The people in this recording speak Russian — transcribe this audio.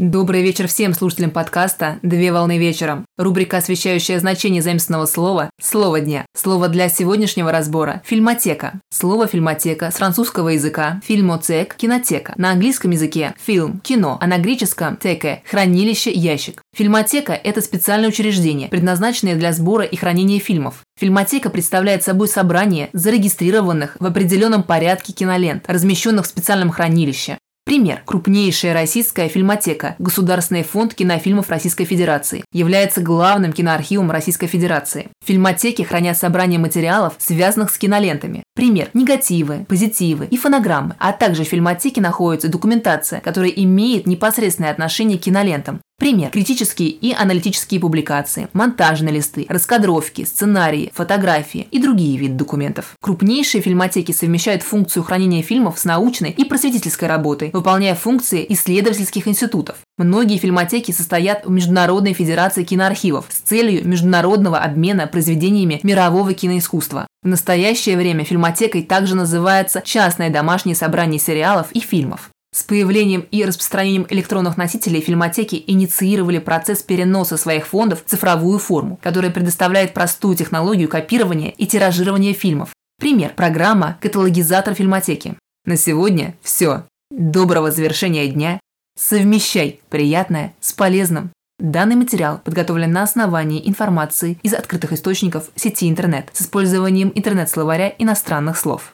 Добрый вечер всем слушателям подкаста «Две волны вечером». Рубрика, освещающая значение заместного слова «Слово дня». Слово для сегодняшнего разбора – фильмотека. Слово фильмотека с французского языка – фильмотек, кинотека. На английском языке – фильм, кино, а на греческом – теке, хранилище, ящик. Фильмотека – это специальное учреждение, предназначенное для сбора и хранения фильмов. Фильмотека представляет собой собрание зарегистрированных в определенном порядке кинолент, размещенных в специальном хранилище. Пример. Крупнейшая российская фильмотека, Государственный фонд кинофильмов Российской Федерации, является главным киноархивом Российской Федерации. В хранят собрание материалов, связанных с кинолентами. Пример. Негативы, позитивы и фонограммы. А также в фильмотеке находится документация, которая имеет непосредственное отношение к кинолентам. Пример. Критические и аналитические публикации, монтажные листы, раскадровки, сценарии, фотографии и другие виды документов. Крупнейшие фильмотеки совмещают функцию хранения фильмов с научной и просветительской работой, выполняя функции исследовательских институтов. Многие фильмотеки состоят в Международной Федерации киноархивов с целью международного обмена произведениями мирового киноискусства. В настоящее время фильмотекой также называется частное домашнее собрание сериалов и фильмов. С появлением и распространением электронных носителей фильмотеки инициировали процесс переноса своих фондов в цифровую форму, которая предоставляет простую технологию копирования и тиражирования фильмов. Пример – программа «Каталогизатор фильмотеки». На сегодня все. Доброго завершения дня. Совмещай приятное с полезным. Данный материал подготовлен на основании информации из открытых источников сети интернет с использованием интернет-словаря иностранных слов.